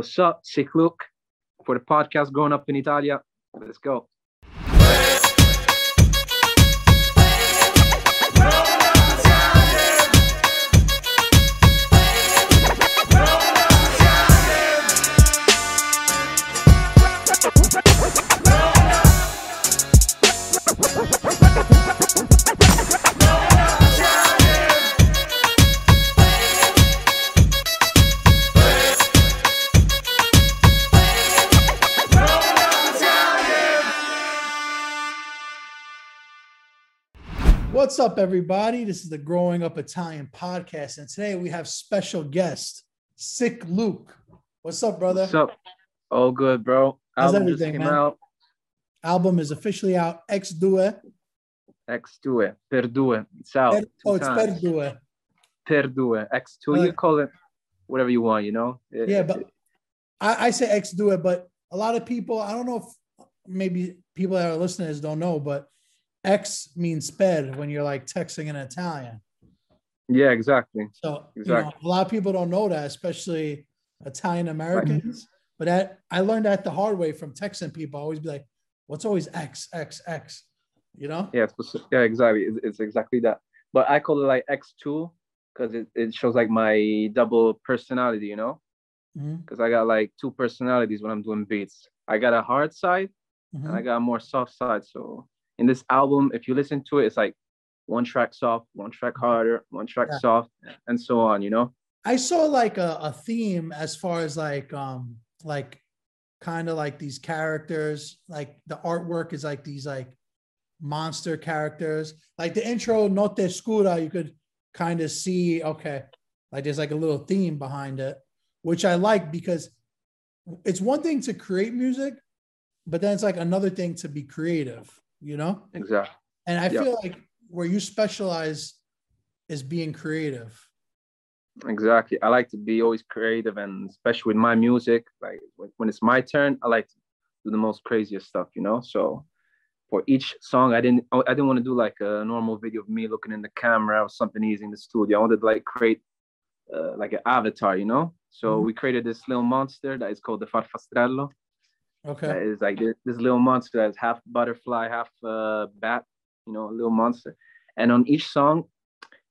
What's up, Sick Luke? For the podcast growing up in Italia. Let's go. What's up, everybody? This is the Growing Up Italian podcast, and today we have special guest, Sick Luke. What's up, brother? What's up? All good, bro. How's Album just everything, came man? out. Album is officially out. Ex Due. X2, per due. It's out. Per- two oh, it's Per. Due. Per due. X2. Uh, you call it whatever you want, you know? Yeah, but I, I say Ex Due, but a lot of people, I don't know if maybe people that are listeners don't know, but X means sped when you're like texting in Italian. Yeah, exactly. So you know, Exactly. a lot of people don't know that, especially Italian Americans. But that I learned that the hard way from texting people. I always be like, "What's always X X X?" You know? Yeah, it's, yeah, exactly. It's, it's exactly that. But I call it like X2 because it, it shows like my double personality, you know? Because I got like two personalities when I'm doing beats. I got a hard side mhm. and I got a more soft side. So in this album, if you listen to it, it's like one track soft, one track harder, one track Yeah. soft, and so on, you know? I saw like a, a theme as far as like um like kind of like these characters, like the artwork is like these like monster characters. Like the intro Notte Scura, you could kind of see, okay, like there's like a little theme behind it, which I like because it's one thing to create music, but then it's like another thing to be creative, you know? Exactly. And I Yeah. feel like where you specialize is being creative. Exactly. I like to be always creative and especially with my music, like when, it's my turn, I like to do the most craziest stuff, you know? So for each song, I didn't I didn't want to do like a normal video of me looking in the camera or something easy in the studio. I wanted to like create uh, like an avatar, you know? So Mhm. we created this little monster that is called the Farfastrello. Okay. That is like this, this little monster that's half butterfly, half uh, bat, you know, a little monster. And on each song,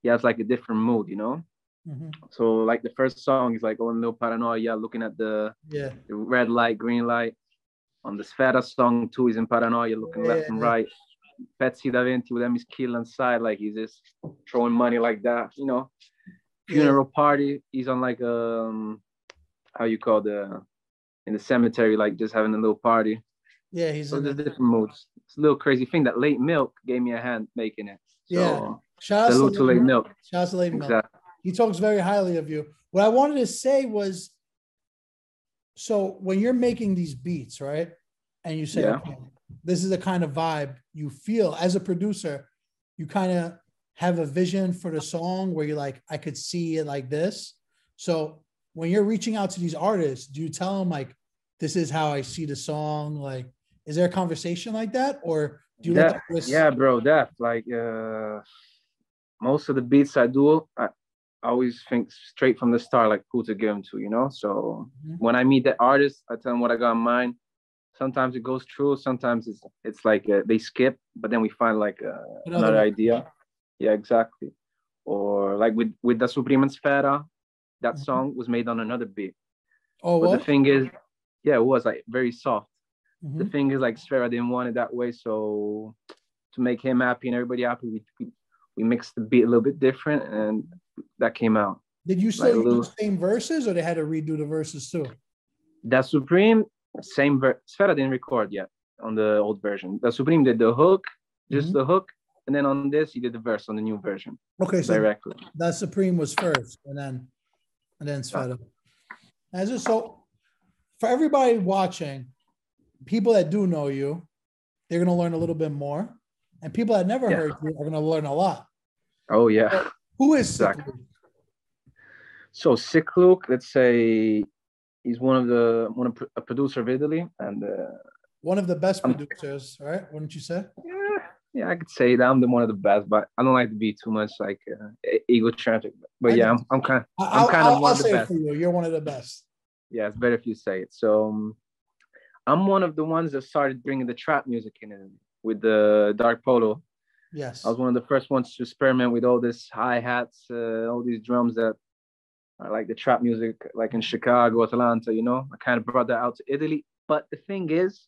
he has like a different mood, you know? Mhm. So like the first song is like oh no paranoia, looking at the, Yeah. the red light, green light. On the Sfera song too, he's in paranoia, looking left and right. Pezzi da Venti with is kill inside, like he's just throwing money like that, you know. Funeral party, he's on like um how you call the in the cemetery, like just having a little party. Yeah, he's So in there's the, different modes. It's a little crazy thing that late milk gave me a hand making it. So Yeah. shout out to late milk. Shout out to Lady Milk. Exactly. He talks very highly of you. What I wanted to say was so when you're making these beats, right? And you say, Yeah. okay, this is the kind of vibe you feel as a producer, you kind of have a vision for the song where you're like, I could see it like this. So when you're reaching out to these artists, do you tell them like, this is how I see the song? Like, is there a conversation like that? Or do you That- yeah, bro, that like uh most of the beats I do, I I always think straight from the start, like who to give them to, you know. So Mhm. when I meet the artist, I tell them what I got in mind. Sometimes it goes true, sometimes it's it's like uh, they skip, but then we find like uh, Another idea. Yeah, exactly. Or like with with tha Supreme and Sfera, that Mhm. song was made on another beat. oh, But what? the thing is, yeah, it was like very soft. Mhm. The thing is, like Sfera didn't want it that way, so to make him happy and everybody happy, we we, we mixed the beat a little bit different, and that came out. Did you like still use little- the same verses or they had to redo the verses too? That Supreme, same ver- Sfera didn't record yet on the old version. tha Supreme did the hook, just Mhm. the hook, and then on this he did the verse on the new version Okay, so directly. that Supreme was first, and then and then Sfera. As it, so, for everybody watching, people that do know you, they're gonna learn a little bit more, and people that never Yeah. heard you are gonna learn a lot. Oh yeah. Who is Exactly. Sick Luke? So Sick Luke, let's say he's one of the one of a producer of Italy, and uh, One of the best producers, right? Wouldn't you say? yeah, yeah, I could say that I'm the one of the best, but I don't like to be too much like uh, egocentric. But yeah. I'm, I'm kind, I'm I'll, kind of I'll, one I'll of the best. for you. You're one of the best. Yeah, it's better if you say it. So um, I'm one of the ones that started bringing the trap music in with the Dark Polo. Yes. I was one of the first ones to experiment with all this hi hats, uh, all these drums that are like the trap music, like in Chicago, Atlanta. You know, I kind of brought that out to Italy. But the thing is,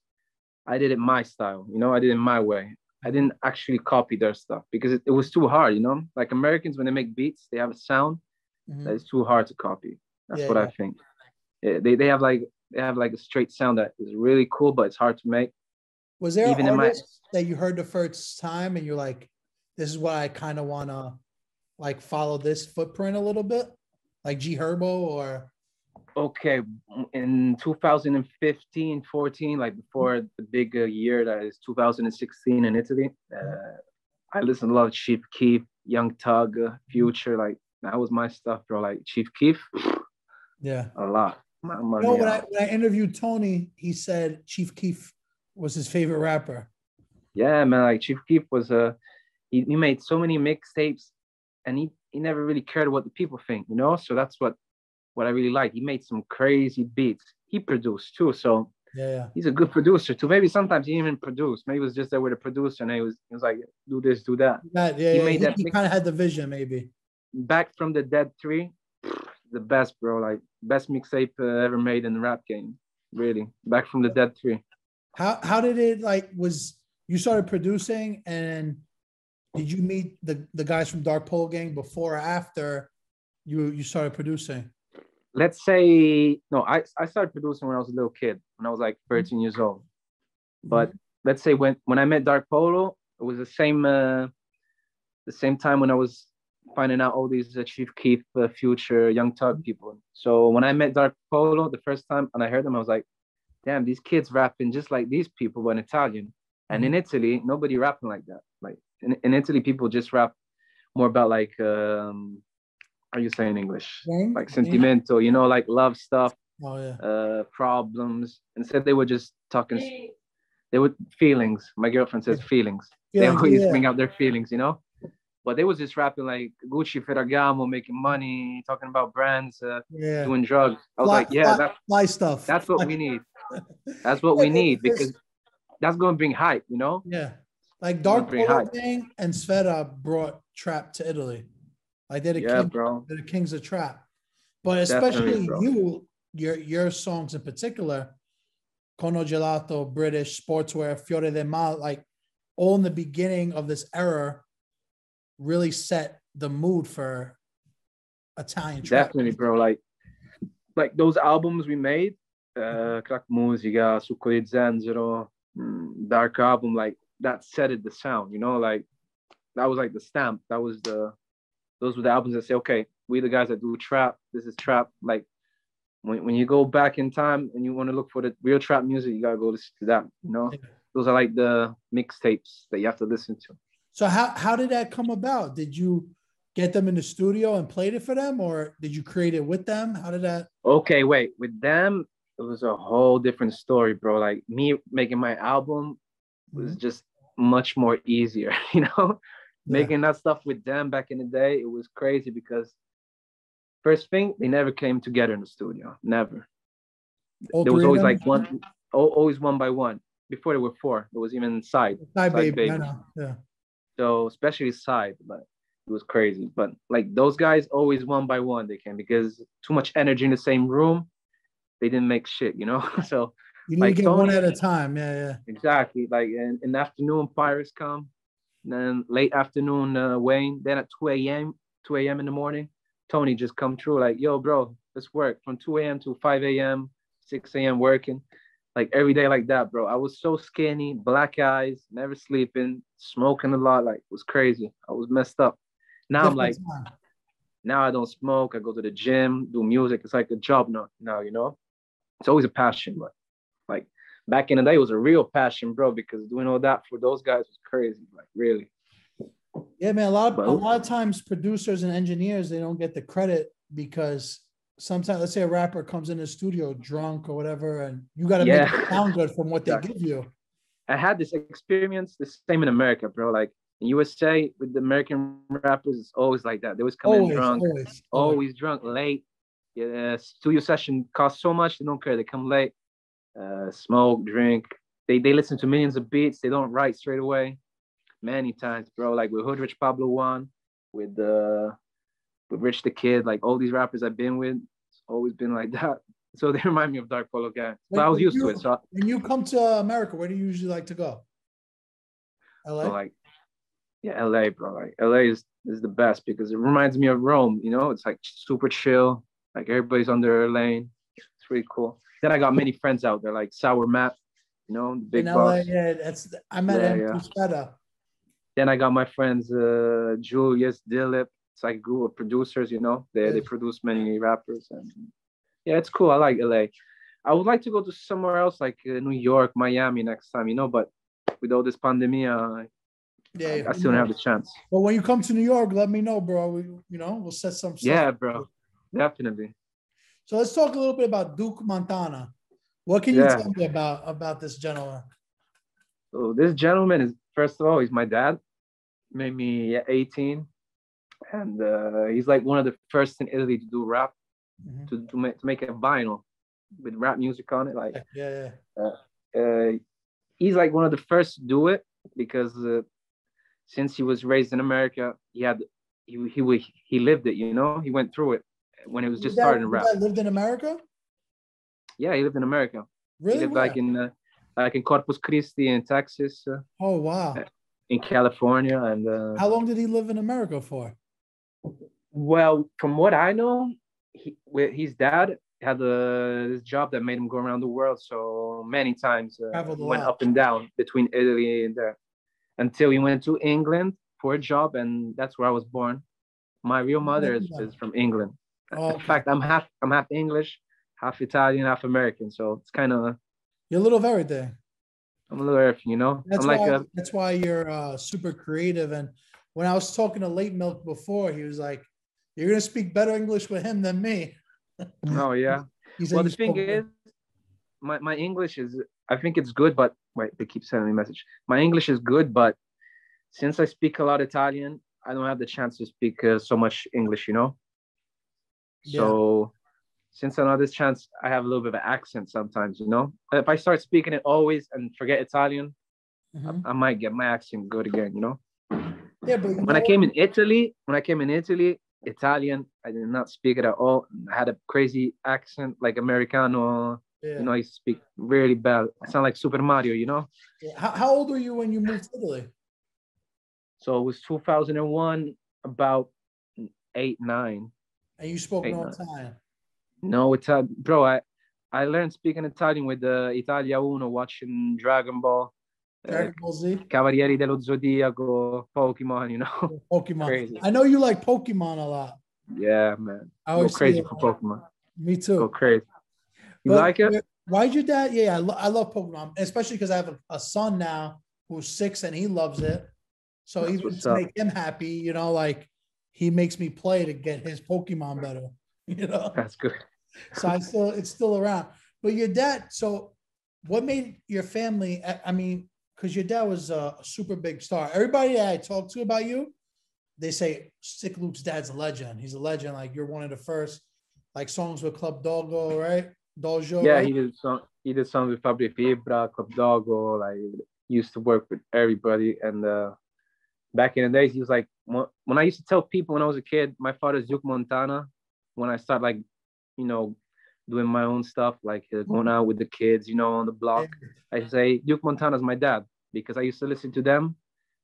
I did it my style. You know, I did it my way. I didn't actually copy their stuff because it, it was too hard. You know, like Americans when they make beats, they have a sound mm-hmm. that is too hard to copy. That's yeah, what yeah. I think. Yeah, they they have like they have like a straight sound that is really cool, but it's hard to make. Was there even artist my... that you heard the first time and you're like, this is what I kind of want to like follow this footprint a little bit, like G Herbo or? Okay, in 2015, 14, like before the big uh, year that is 2016 in Italy, uh, I listened a lot of Chief Keef, Young Thug, uh, Future, like that was my stuff, bro. Like Chief Keef, yeah, a lot. Money. You know, when I, when I interviewed Tony, he said Chief Keef was his favorite rapper. Yeah, man. Like Chief Keef was a, he, he made so many mixtapes, and he he never really cared what the people think, you know. So that's what what I really like. He made some crazy beats. He produced too, so yeah, he's a good producer too. Maybe sometimes he even produced. Maybe he was just there with a producer, and he was he was like, do this, do that. yeah, he yeah, made he, that. He kind of had the vision, maybe. Back from the Dead Three, the best, bro. Like best mixtape uh, ever made in the rap game. Really, Back from the Dead Three. How how did it like? Was you started producing and did you meet the the guys from Dark Polo Gang before or after you you started producing? Let's say no. I I started producing when I was a little kid, when I was like 13 years old. But mm-hmm. let's say when when I met Dark Polo, it was the same uh, the same time when I was finding out all these uh, Chief Keef, uh, Future, Young Thug people. So when I met Dark Polo the first time and I heard them, I was like, damn, these kids rapping just like these people, but in Italian. And in mm-hmm. Italy, nobody rapping like that. Like in, in Italy, people just rap more about like, um, are you saying English? Like sentimental, you know, like love stuff, oh, yeah. uh, problems. Instead, they were just talking. They were feelings. My girlfriend says feelings. Yeah, they always yeah. bring out their feelings, you know. But they was just rapping like Gucci Ferragamo, making money, talking about brands, uh, yeah. doing drugs. I was fly, like, yeah, fly, my stuff. That's what we need. That's what we need because that's going to bring hype, you know? Yeah. Like Dark Polo Gang and Sfera brought trap to Italy. Like they're the, yeah, king. They're the kings of trap. But especially you, your your songs in particular, Cono Gelato, British, Sportswear, Fiore del Mal, like all in the beginning of this era, really set the mood for Italian trap. Definitely, bro. Like like those albums we made, uh, Crack Musica, Succo di Zenzero, mm, Dark Album, like that set it the sound, you know, like that was like the stamp. That was the those were the albums that say, okay, we the guys that do trap. This is trap. Like when, when you go back in time and you want to look for the real trap music, you gotta go listen to that. You know, those are like the mixtapes that you have to listen to. So how how did that come about? Did you get them in the studio and played it for them, or did you create it with them? How did that? Okay, wait. With them, it was a whole different story, bro. Like me making my album was just much more easier, you know. Yeah. Making that stuff with them back in the day, it was crazy because first thing they never came together in the studio, never. All there was always like one, always one by one. Before there were four, there was even side. Side, side baby, baby. yeah. So especially side, but it was crazy. But like those guys, always one by one they came because too much energy in the same room, they didn't make shit, you know. so you need like, to get Tony, one at a time. Yeah, yeah. Exactly. Like in, in the afternoon, Pyrex come. Then late afternoon, uh, Wayne. Then at 2 a.m., 2 a.m. in the morning, Tony just come through like, yo, bro, let's work from 2 a.m. to 5 a.m., 6 a.m. working like every day like that, bro. I was so skinny, black eyes, never sleeping, smoking a lot, like it was crazy. I was messed up. Now I'm like, now I don't smoke. I go to the gym, do music. It's like a job now, now, you know. It's always a passion, but like back in the day, it was a real passion, bro. Because doing all that for those guys was crazy, like really. Yeah, man. A lot, of, but, a lot of times, producers and engineers they don't get the credit because sometimes let's say a rapper comes in the studio drunk or whatever, and you got to yeah. make it sound good from what they give you. I had this experience, the same in America, bro. Like in USA with the American rappers, it's always like that. They always come always, in drunk, always, always, always drunk, late. Yeah, studio session costs so much. They don't care. They come late, uh, smoke, drink. They they listen to millions of beats. They don't write straight away. Many times, bro. Like with Hoodrich Pablo Juan, with uh with Rich the Kid, like all these rappers I've been with, always been like that. So they remind me of Dark Polo Gang. But I was used you, to it. So when you come to America, where do you usually like to go? LA. So like, yeah, LA, bro. Like LA is is the best because it reminds me of Rome. You know, it's like super chill. Like everybody's on their lane. It's really cool. Then I got many friends out there, like Sour Matt. You know, the big In boss. LA, yeah, that's I met Yeah, him yeah. Then I got my friends uh, Julius Dillip. It's like a group of producers. You know, they Yeah. they produce many rappers and yeah, it's cool. I like LA. I would like to go to somewhere else like uh, New York, Miami next time. You know, but with all this pandemic, uh, Yeah, I, I still don't have the chance. But when you come to New York, let me know, bro. We, you know, we'll set some. stuff Yeah, bro, definitely. So let's talk a little bit about Duke Montana. What can you Yeah. tell me about about this gentleman? So this gentleman is first of all, he's my dad. Made me 18, and uh, he's like one of the first in Italy to do rap, Mhm. to to make, to make a vinyl with rap music on it. Like Yeah, yeah. uh, he's like one of the first to do it because uh, since he was raised in America, he had he he he lived it. You know, he went through it when he was just starting rap. lived in America. Yeah, he lived in America. Really? He lived Where? like in uh, like in Corpus Christi in Texas, uh, oh wow. in California, and uh, How long did he live in America for? Well, from what I know, he, his dad had a, this job that made him go around the world. So many times uh, Traveled a he went up and down between Italy and there until he went to England for a job, and that's where I was born. My real mother is, is from England. Oh, In fact, I'm half I'm half English, half Italian, half American. So it's kind of You're a little of everything. I'm a little everything, you know. That's I'm like why. a, that's why you're uh, super creative. And when I was talking to Late Milk before, he was like, "You're gonna speak better English with him than me." oh yeah. Well, the thing is, my, my English is, I think it's good, but wait, they keep sending me a message. My English is good, but since I speak a lot Italian, I don't have the chance to speak uh, so much English, you know? So since I don't have this chance, I have a little bit of an accent sometimes, you know? If I start speaking it always and forget Italian, Mhm. I might get my accent good again, you know? Yeah, but When I came in Italy, when I came in Italy, Italian, I did not speak it at all. I had a crazy accent, like Americano, yeah. you know, I speak really bad. I sound like Super Mario, you know? Yeah. How, how old were you when you moved to Italy? So it was 2001, about eight, nine. And you spoke Eight, no nine. Italian. No, it's uh, bro. I I learned speaking Italian with the Italia Uno, watching Dragon Ball, uh, Eh, Dragon Ball Z, Cavalieri dello Zodiaco, Pokemon. You know? Oh, Pokemon. crazy. I know you like Pokemon a lot. yeah, man. I Go always crazy see for it. Pokemon. Me too. Go crazy. You But like it? Why'd your dad? Yeah, I, lo- I love Pokemon, especially because I have a, a son now who's six and he loves it. So That's even to up. make him happy, you know, like he makes me play to get his Pokemon better. You know, That's good. so I still it's still around. But your dad, so what made your family? I- I mean, because your dad was a super big star. Everybody that I talk to about you, they say Sick Luke's dad's a legend. He's a legend. Like you're one of the first, like songs with Club Dogo, right? Dojo. Yeah, right? he did some. He did some with Fabri Fibra, Club Dogo. Like used to work with everybody. And uh, back in the days, he was like when I used to tell people when I was a kid, my father's Duke Montana. When I start like, you know, doing my own stuff, like uh, going out with the kids, you know, on the block, I say Duke Montana's my dad because I used to listen to them.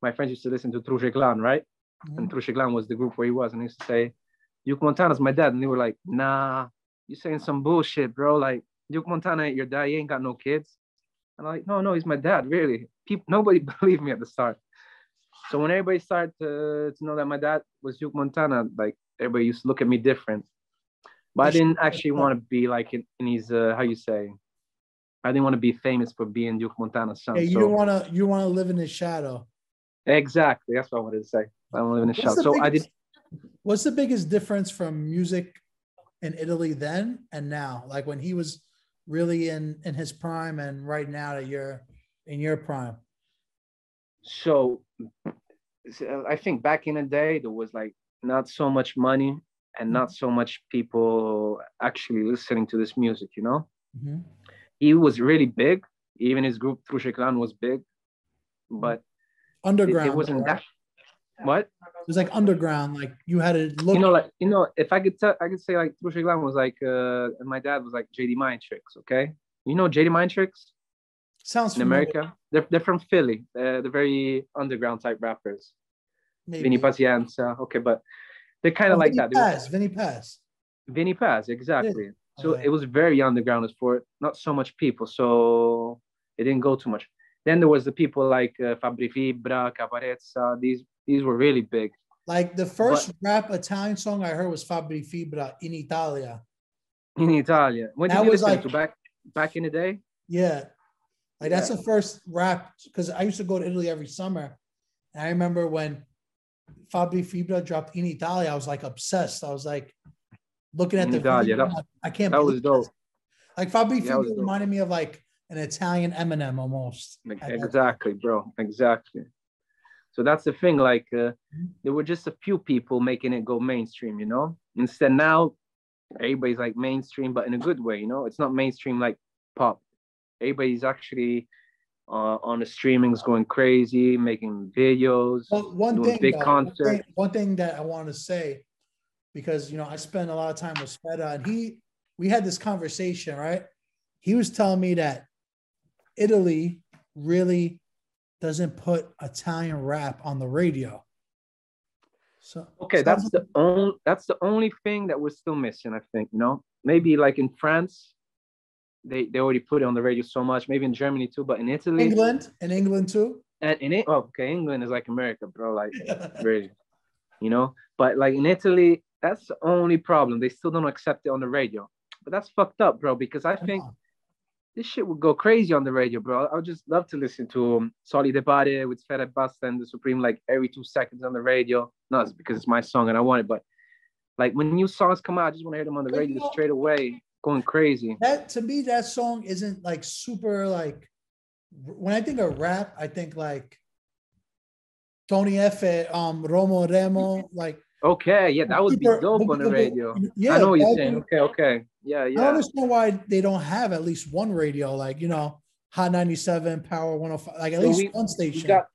My friends used to listen to Truceklan, right? and Mhm. Truceklan was the group where he was, and he used to say, Duke Montana's my dad. And they were like, nah, you saying some bullshit, bro. Like, Duke Montana ain't your dad, he ain't got no kids. And I'm like, no, no, he's my dad, really. People, nobody believed me at the start. So when everybody started to, to know that my dad was Duke Montana, like everybody used to look at me different. But I didn't actually want to be like in, in his, uh, how you say, I didn't want to be famous for being Duke Montana's son. Yeah, you so don't want to. You want to live in his shadow. exactly, that's what I wanted to say. I don't live in a shadow. So I did What's the biggest difference from music in Italy then and now? Like when he was really in in his prime, and right now that you're in your prime. so so I think back in the day there was like not so much money and not so much people actually listening to this music, you know? Mhm. He was really big. Even his group Truceklan was big, but Underground. it wasn't right? that. What? It was like underground. Like you had to look. you know, like you know, if I could tell, I could say like Truceklan was like, uh, and my dad was like Jedi Mind Tricks. Okay, you know Jedi Mind Tricks sounds in familiar, America. They're they're from Philly. Uh, they're very underground type rappers. Maybe. Vinny Pacienza. Okay, but they're kind of Oh, like Vinny that. Paz. Vinny Paz. Vinny Paz, exactly. So Yeah. it was very underground as for not so much people, so it didn't go too much. Then there was the people like uh, Fabri Fibra, Caparezza. These these were really big. Like the first rap Italian song I heard was Fabri Fibra in Italia. in Italia. When That did you was listen like- to back back in the day? Yeah. Like that's Yeah. the first rap because I used to go to Italy every summer. And I remember when Fabri Fibra dropped in Italia, I was like obsessed. I was like looking at In the Italia, video, that- I can't That was dope. Like Fabri Yeah, that was Fibra dope. reminded me of like an Italian Eminem almost. Like, at that Exactly, bro. Exactly. So that's the thing. Like uh, Mhm. there were just a few people making it go mainstream. You know. Instead now, everybody's like mainstream, but in a good way. You know, it's not mainstream like pop. Everybody's actually uh, on the streamings going crazy, making videos. Well, one doing thing, big though, one concerts. thing, one thing that I want to say, because you know, I spend a lot of time with Sfera, and he, we had this conversation, right? He was telling me that Italy really doesn't put Italian rap on the radio. So Okay, that's like- the only that's the only thing that we're still missing. I think. You know, maybe like in France, they they already put it on the radio so much. Maybe in Germany too, but in Italy England and England too. and in it. Oh, okay, England is like America, bro. Like really, you know. But like in Italy, that's the only problem. They still don't accept it on the radio. But that's fucked up, bro. Because I think this shit would go crazy on the radio, bro. I would just love to listen to um, Solid Debate with Sfera Ebbasta and tha Supreme like every two seconds on the radio. Not because it's my song and I want it, but like when new songs come out, I just want to hear them on the radio straight away, going crazy. that to me, that song isn't like super like. When I think of rap, I think like Tony Effe, um, Romo Remo, like Okay, yeah, that would be dope on the radio. Yeah, I know what you're saying. Okay, okay. Yeah, yeah. I don't understand why they don't have at least one radio, like you know, Hot 97, Power 105, like at So least we- one We station. got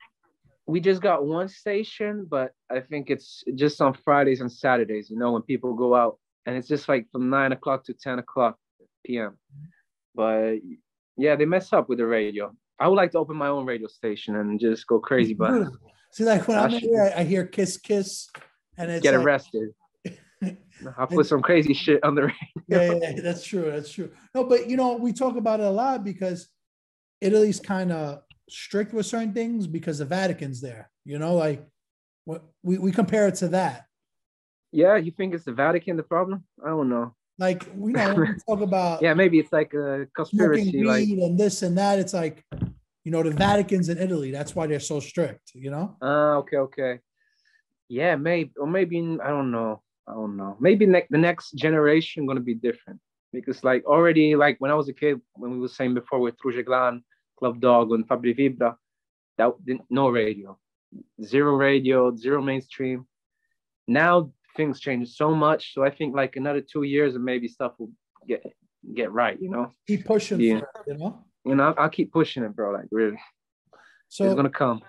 we just got one station, but I think it's just on Fridays and Saturdays, you know, when people go out. And it's just like from nine o'clock to 10 o'clock PM. But yeah, they mess up with the radio. I would like to open my own radio station and just go crazy, but See, like when I I'm here, I hear Kiss Kiss, and it's get like, arrested. I'll put some crazy shit on the radio. yeah, yeah, yeah, that's true. That's true. No, but you know, we talk about it a lot because Italy's kind of strict with certain things because the Vatican's there. You know, like what we, we compare it to that. Yeah, you think it's the Vatican the problem? I don't know. Like we know we talk about Yeah, maybe it's like a conspiracy. Like, and this and that. It's like, you know, the Vatican's in Italy. That's why they're so strict. You know. ah, okay, okay. Yeah, maybe, or maybe I don't know. I don't know. Maybe ne- the next generation gonna be different because, like, already, like when I was a kid, when we were saying before with Glan, Club Dogo, and Fabri Fibra, that didn't no radio, zero radio, zero mainstream. Now things change so much, so I think like another two years and maybe stuff will get get right. You know, Keep pushing Yeah. for it, you know. you know, I'll, I'll keep pushing it, bro. Like really, So it's gonna come.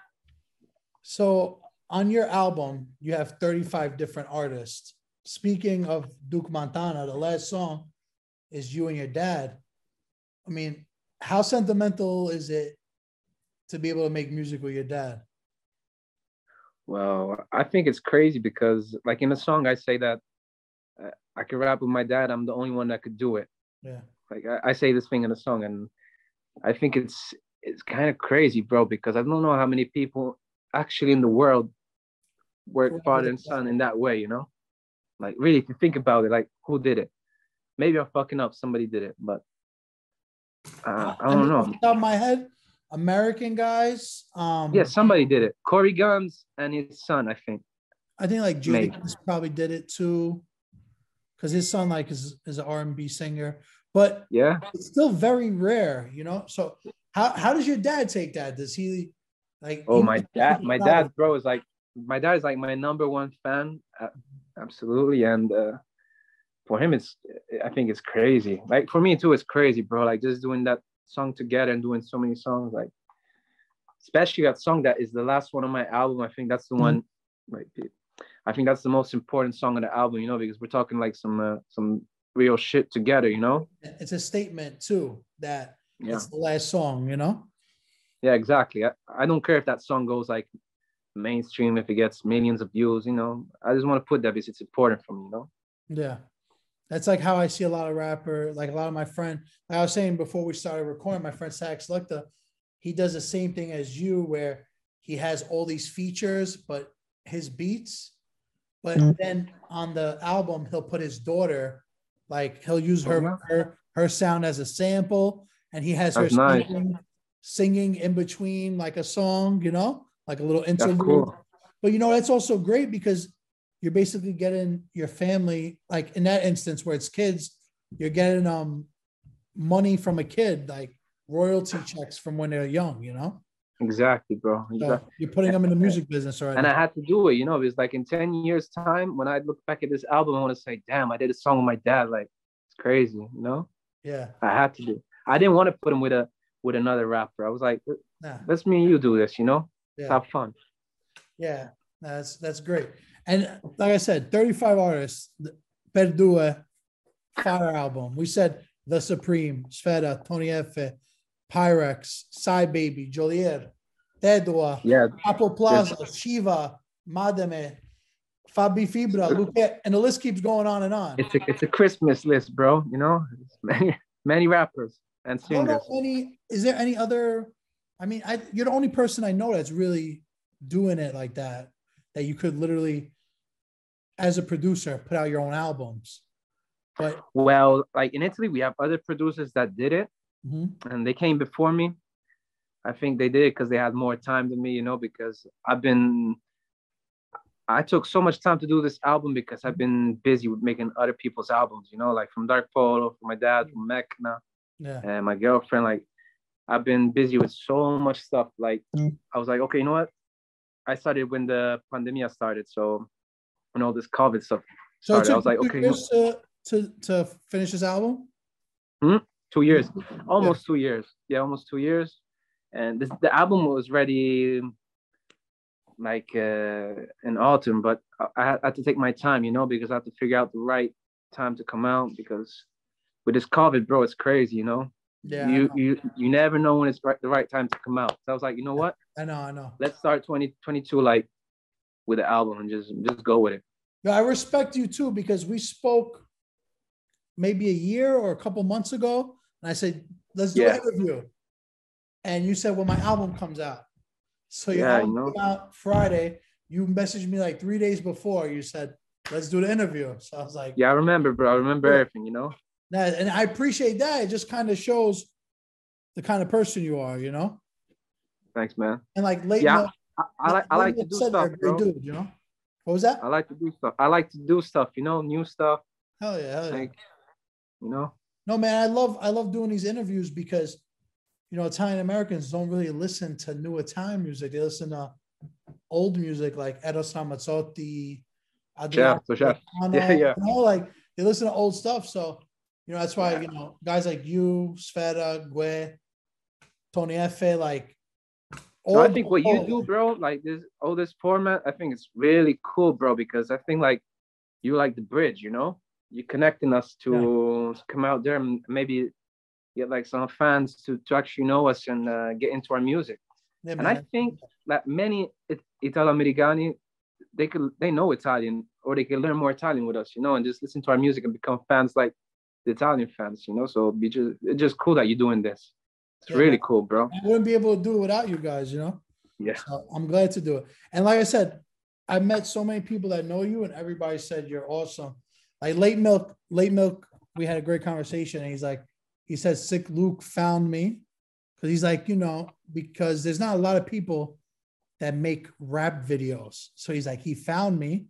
So on your album, you have 35 different artists. Speaking of Duke Montana, the last song is you and your dad. I mean, how sentimental is it to be able to make music with your dad? Well, I think it's crazy because, like in the song, I say that uh, I can rap with my dad. I'm the only one that could do it. Yeah. Like I, I say this thing in the song, and I think it's it's kind of crazy, bro. Because I don't know how many people actually in the world work father and son in that way. You know, like really, if you think about it, like who did it? Maybe I'm fucking up. Somebody did it, but uh, I don't know. Off the top of my head, American guys. Um, Yeah, somebody did it. Corey Gunz and his son, I think. I think like. Jadakiss probably did it too, because his son like is is an R and B singer. But Yeah. it's still very rare, you know. So how how does your dad take that? Does he like? Oh my dad, my about dad, bro, is like my dad is like my number one fan. Uh, absolutely. And uh, for him, it's I think it's crazy. Like for me too, it's crazy, bro. Like just doing that song together and doing so many songs, like especially that song that is the last one on my album. I think that's the mm-hmm. one. Like, I think that's the most important song on the album, you know, because we're talking like some uh, some real shit together, you know. It's a statement too that yeah. it's the last song, you know. Yeah, exactly. I, I don't care if that song goes like mainstream, if it gets millions of views, you know. I just want to put that because it's important for me, you know. Yeah. That's like how I see a lot of rapper, like a lot of my friend. Like I was saying before we started recording, my friend Sax Selecta, he does the same thing as you, where he has all these features, but his beats. But mm-hmm. then on the album, he'll put his daughter, like he'll use her oh, her, her sound as a sample, and he has That's her nice. singing, singing in between like a song, you know, like a little interlude. Cool. But you know, that's also great because you're basically getting your family like in that instance where it's kids you're getting um money from a kid like royalty checks from when they're young you know exactly bro exactly. So you're putting them in the music business already and i had to do it you know it's like in 10 years time when i look back at this album i want to say damn i did a song with my dad like it's crazy you know yeah i had to do i didn't want to put him with a with another rapper i was like nah. let's me and you do this you know yeah. have fun yeah that's that's great and like I said, 35 artists, Perdue, Fire album. We said tha Supreme, Sfera, Tony Effe, Pyrex, Side Baby, Geolier, Tedua, yeah. Apple Plaza. Shiva, Madame, Fabri Fibra, Luchè, and the list keeps going on and on. It's a, it's a Christmas list, bro. You know, many, many rappers and singers. Any, is there any other? I mean, I, you're the only person I know that's really doing it like that. That you could literally as a producer put out your own albums but well like in italy we have other producers that did it mm-hmm. and they came before me i think they did because they had more time than me you know because i've been i took so much time to do this album because i've been busy with making other people's albums you know like from dark polo from my dad from mecna yeah. and my girlfriend like i've been busy with so much stuff like mm-hmm. i was like okay you know what i started when the pandemic started so when all this COVID stuff started. So I was like, okay, years to, to, to finish this album. Hmm? Two years, almost yeah. two years. Yeah, almost two years. And this, the album was ready like uh, in autumn, but I had to take my time, you know, because I had to figure out the right time to come out because with this COVID, bro, it's crazy, you know. Yeah. You you you never know when it's right, the right time to come out. So I was like, you know what? I know, I know. Let's start 2022 like with the album and just just go with it. Yeah, I respect you too because we spoke maybe a year or a couple months ago, and I said, "Let's do yeah. an interview," and you said, "When my album comes out." So your yeah, album came out Friday. You messaged me like three days before. You said, "Let's do the interview." So I was like, "Yeah, I remember, bro. I remember everything." You know. And I appreciate that. It just kind of shows the kind of person you are. You know. Thanks, man. And like late. Yeah. I, I, like I like to do stuff, bro. Dude, you know. What was that? I like to do stuff. I like to do stuff. You know, new stuff. Hell yeah, hell yeah. Like, you know. No man, I love I love doing these interviews because, you know, Italian Americans don't really listen to new Italian music. They listen to old music like Eros Ramazzotti, certo, certo. yeah, yeah. You know, like they listen to old stuff. So, you know, that's why you know guys like you, Sfera, Gue, Tony Effe, like so I think what you do, bro, like this all this format, I think it's really cool, bro, because I think like you like the bridge, you know, you're connecting us to yeah. come out there and maybe get like some fans to, to actually know us and uh, get into our music. Yeah, and I think that many Italo Americani, they could they know Italian or they can learn more Italian with us, you know, and just listen to our music and become fans like the Italian fans, you know. So be just it's just cool that you're doing this. It's yeah, really cool, bro. I wouldn't be able to do it without you guys, you know? Yeah. So I'm glad to do it. And like I said, I met so many people that know you, and everybody said you're awesome. Like late milk, late milk, we had a great conversation, and he's like, he says, Sick Luke found me. Because he's like, you know, because there's not a lot of people that make rap videos. So he's like, he found me,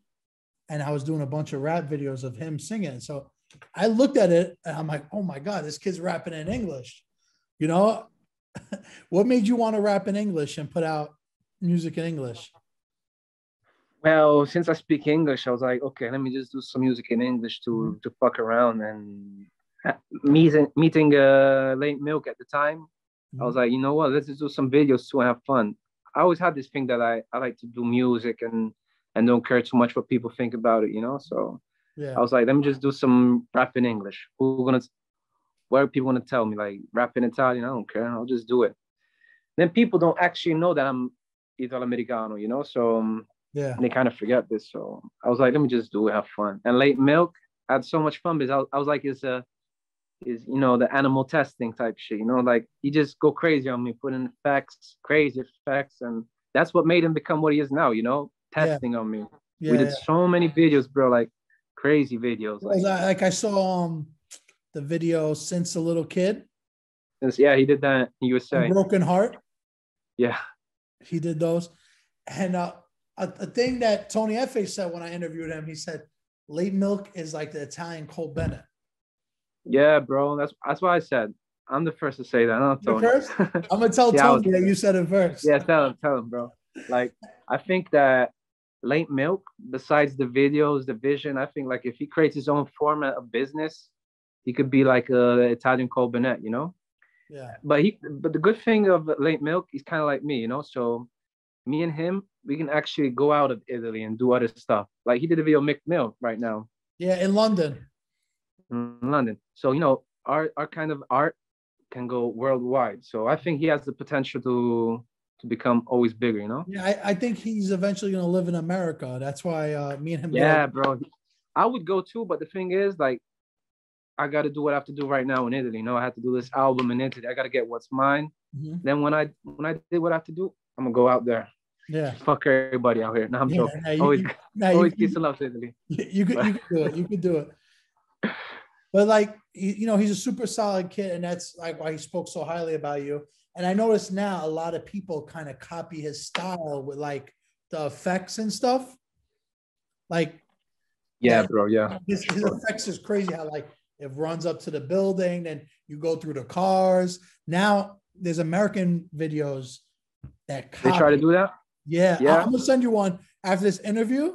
and I was doing a bunch of rap videos of him singing. So I looked at it and I'm like, oh my God, this kid's rapping in English. You know, what made you want to rap in English and put out music in English? Well, since I speak English, I was like, okay, let me just do some music in English to Mhm. to fuck around and meeting meeting uh, late milk at the time. I was like, you know what? Let's just do some videos to have fun. I always had this thing that I, I like to do music and and don't care too much what people think about it, you know. So yeah. I was like, let me just do some rap in English. Who gonna what are people gonna tell me? Like rap in Italian? I don't care. I'll just do it. Then people don't actually know that I'm Italo Americano, you know. So um, yeah. they kind of forget this. So I was like, let me just do it, have fun. And late milk, I had so much fun because I, was- I was like, it's a is you know the animal testing type shit, you know, like he just go crazy on me, put in facts, crazy facts, and that's what made him become what he is now, you know, Yeah. testing on me. Yeah. we did so many videos, bro, like crazy videos. Like, Like, like I saw um the video since a little kid, since- yeah, he did that in USA. Broken Heart. Yeah. He did those. And uh, a, a thing that Tony Effe said when I interviewed him, he said, late milk is like the Italian Cole Bennett. Yeah, bro. That's that's why I said I'm the first to say that. The Tony. first? I'm gonna tell Yeah, I was- Tony that you said it first. Yeah, tell him, tell him, bro. Like, I think that late milk, besides the videos, the vision, I think like if he creates his own format of business, he could be like a Italian Cole Bennett, you know. Yeah. But he, but the good thing of late milk, he's kind of like me, you know. So me and him, we can actually go out of Italy and do other stuff. Like he did a video Mick milk right now Yeah. In London. in London. So you know, our our kind of art can go worldwide. So I think he has the potential to to become always bigger, you know. Yeah. I, I think he's eventually gonna live in America. That's why uh, me and him. Yeah, bro. I would go too, but the thing is, like, I got to do what I have to do right now in Italy. You know, I have to do this album in Italy. I got to get what's mine. Mhm. Then when I when I did what I have to do, I'm gonna go out there, Yeah. fuck everybody out here. No, I'm Yeah, joking. you- always, you- you- always you- peace and love to Italy. you could you could do it. You could do it. But like you know, he's a super solid kid, and that's like why he spoke so highly about you. And I notice now a lot of people kind of copy his style with like the effects and stuff. Like Yeah, Yeah. bro. Yeah, his, his effects is crazy. How like it runs up to the building, then you go through the cars. Now there's American videos that they try to do that. Yeah, Yeah. I'm gonna send you one after this interview.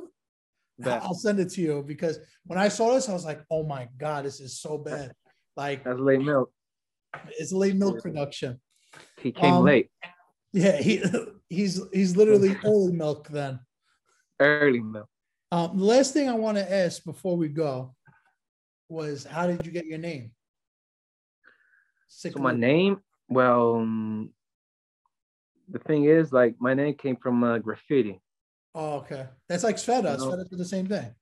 Bet. I'll send it to you because when I saw this, I was like, "Oh my god, this is so bad!" Like That's late milk. it's late milk production. He came Um, late, Yeah, he he's he's literally early milk then. early milk. Um, the last thing I want to ask before we go was, how did you get your name? Sick So my name, well, um, the thing is, like, my name came from uh, graffiti. Oh, okay. That's like Sfera. No. Sfera did the same thing.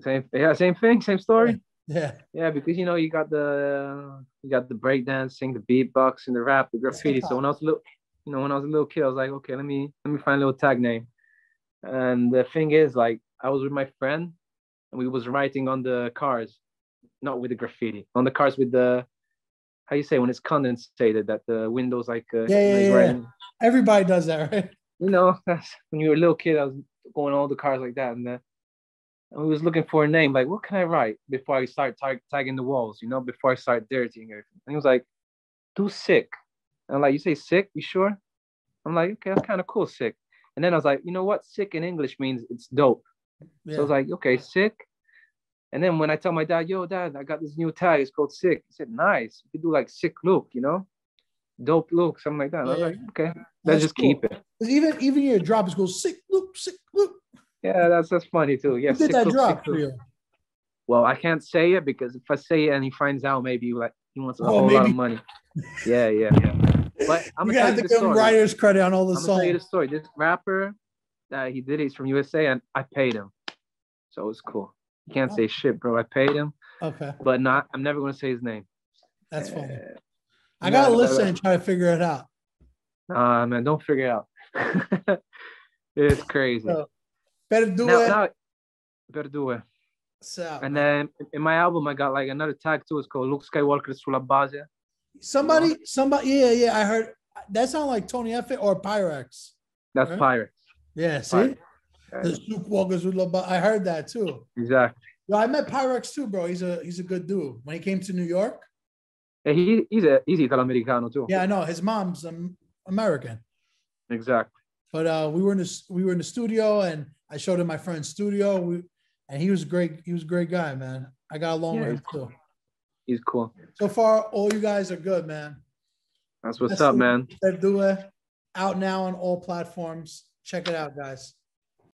Same, yeah, same thing, same story. Yeah. Yeah, because you know you got the you got the breakdancing, the beatbox, and the rap, the graffiti. So when I was a little, you know, when I was a little kid, I was like, okay, let me let me find a little tag name. And the thing is, like, I was with my friend, and we was writing on the cars, not with the graffiti, on the cars with the how you say when it's condensated that the windows like uh, Yeah, yeah, yeah, Everybody does that, right? you know, that's when you were a little kid, I was going all the cars like that, and, uh, and we was looking for a name. Like, what can I write before I start tag- tagging the walls? You know, before I start dirtying everything. And he was like, "Do sick." And I'm like, "You say sick? You sure?" I'm like, "Okay, that's kind of cool, sick." And then I was like, "You know what? Sick in English means it's dope." Yeah. So I was like, "Okay, sick." And then when I tell my dad, "Yo, dad, I got this new tag. It's called sick," he said, "Nice. You could do like sick look, you know." Dope look, something like that. And I was Yeah, like, okay, let's That's just cool. keep it. even even your drops go sick look sick look. Yeah, that's that's funny too. Yeah, Who did that drop for you? Well, I can't say it because if I say it and he finds out, maybe like he wants a Oh, whole lot of money. Yeah, yeah, yeah. But I'm you gonna have to the give him story. writer's credit on all the songs. I'm gonna tell you the story. This rapper that he did he's from USA, and I paid him, so it's cool. You can't Oh. say shit, bro. I paid him, Okay, but not. I'm never gonna say his name. that's funny. Uh, I gotta no, listen and try to figure it out. Nah, man, don't figure it out. it's crazy. So, Better do now, it. now, better do. So, And then in my album, I got like another tag too. It's called Luke Skywalker sulla base. somebody, somebody, yeah, yeah. I heard that sound like Tony Effe or Pyrex. That's Right. Pirate. Yeah, see, Pyrex. the Luke Walkers with Laba- I heard that too. Exactly. Yo, I met Pyrex too, bro. He's a he's a good dude. When he came to New York, Yeah, he, he's a he's Italo Americano too. yeah, I know his mom's um, American. Exactly. But uh, we were in the we were in the studio, and I showed him my friend's studio. We and he was great. He was a great guy, man. I got along Yeah, with him he's too. He's cool. So far, all you guys are good, man. That's what's That's up, man. They're doing out now on all platforms. Check it out, guys.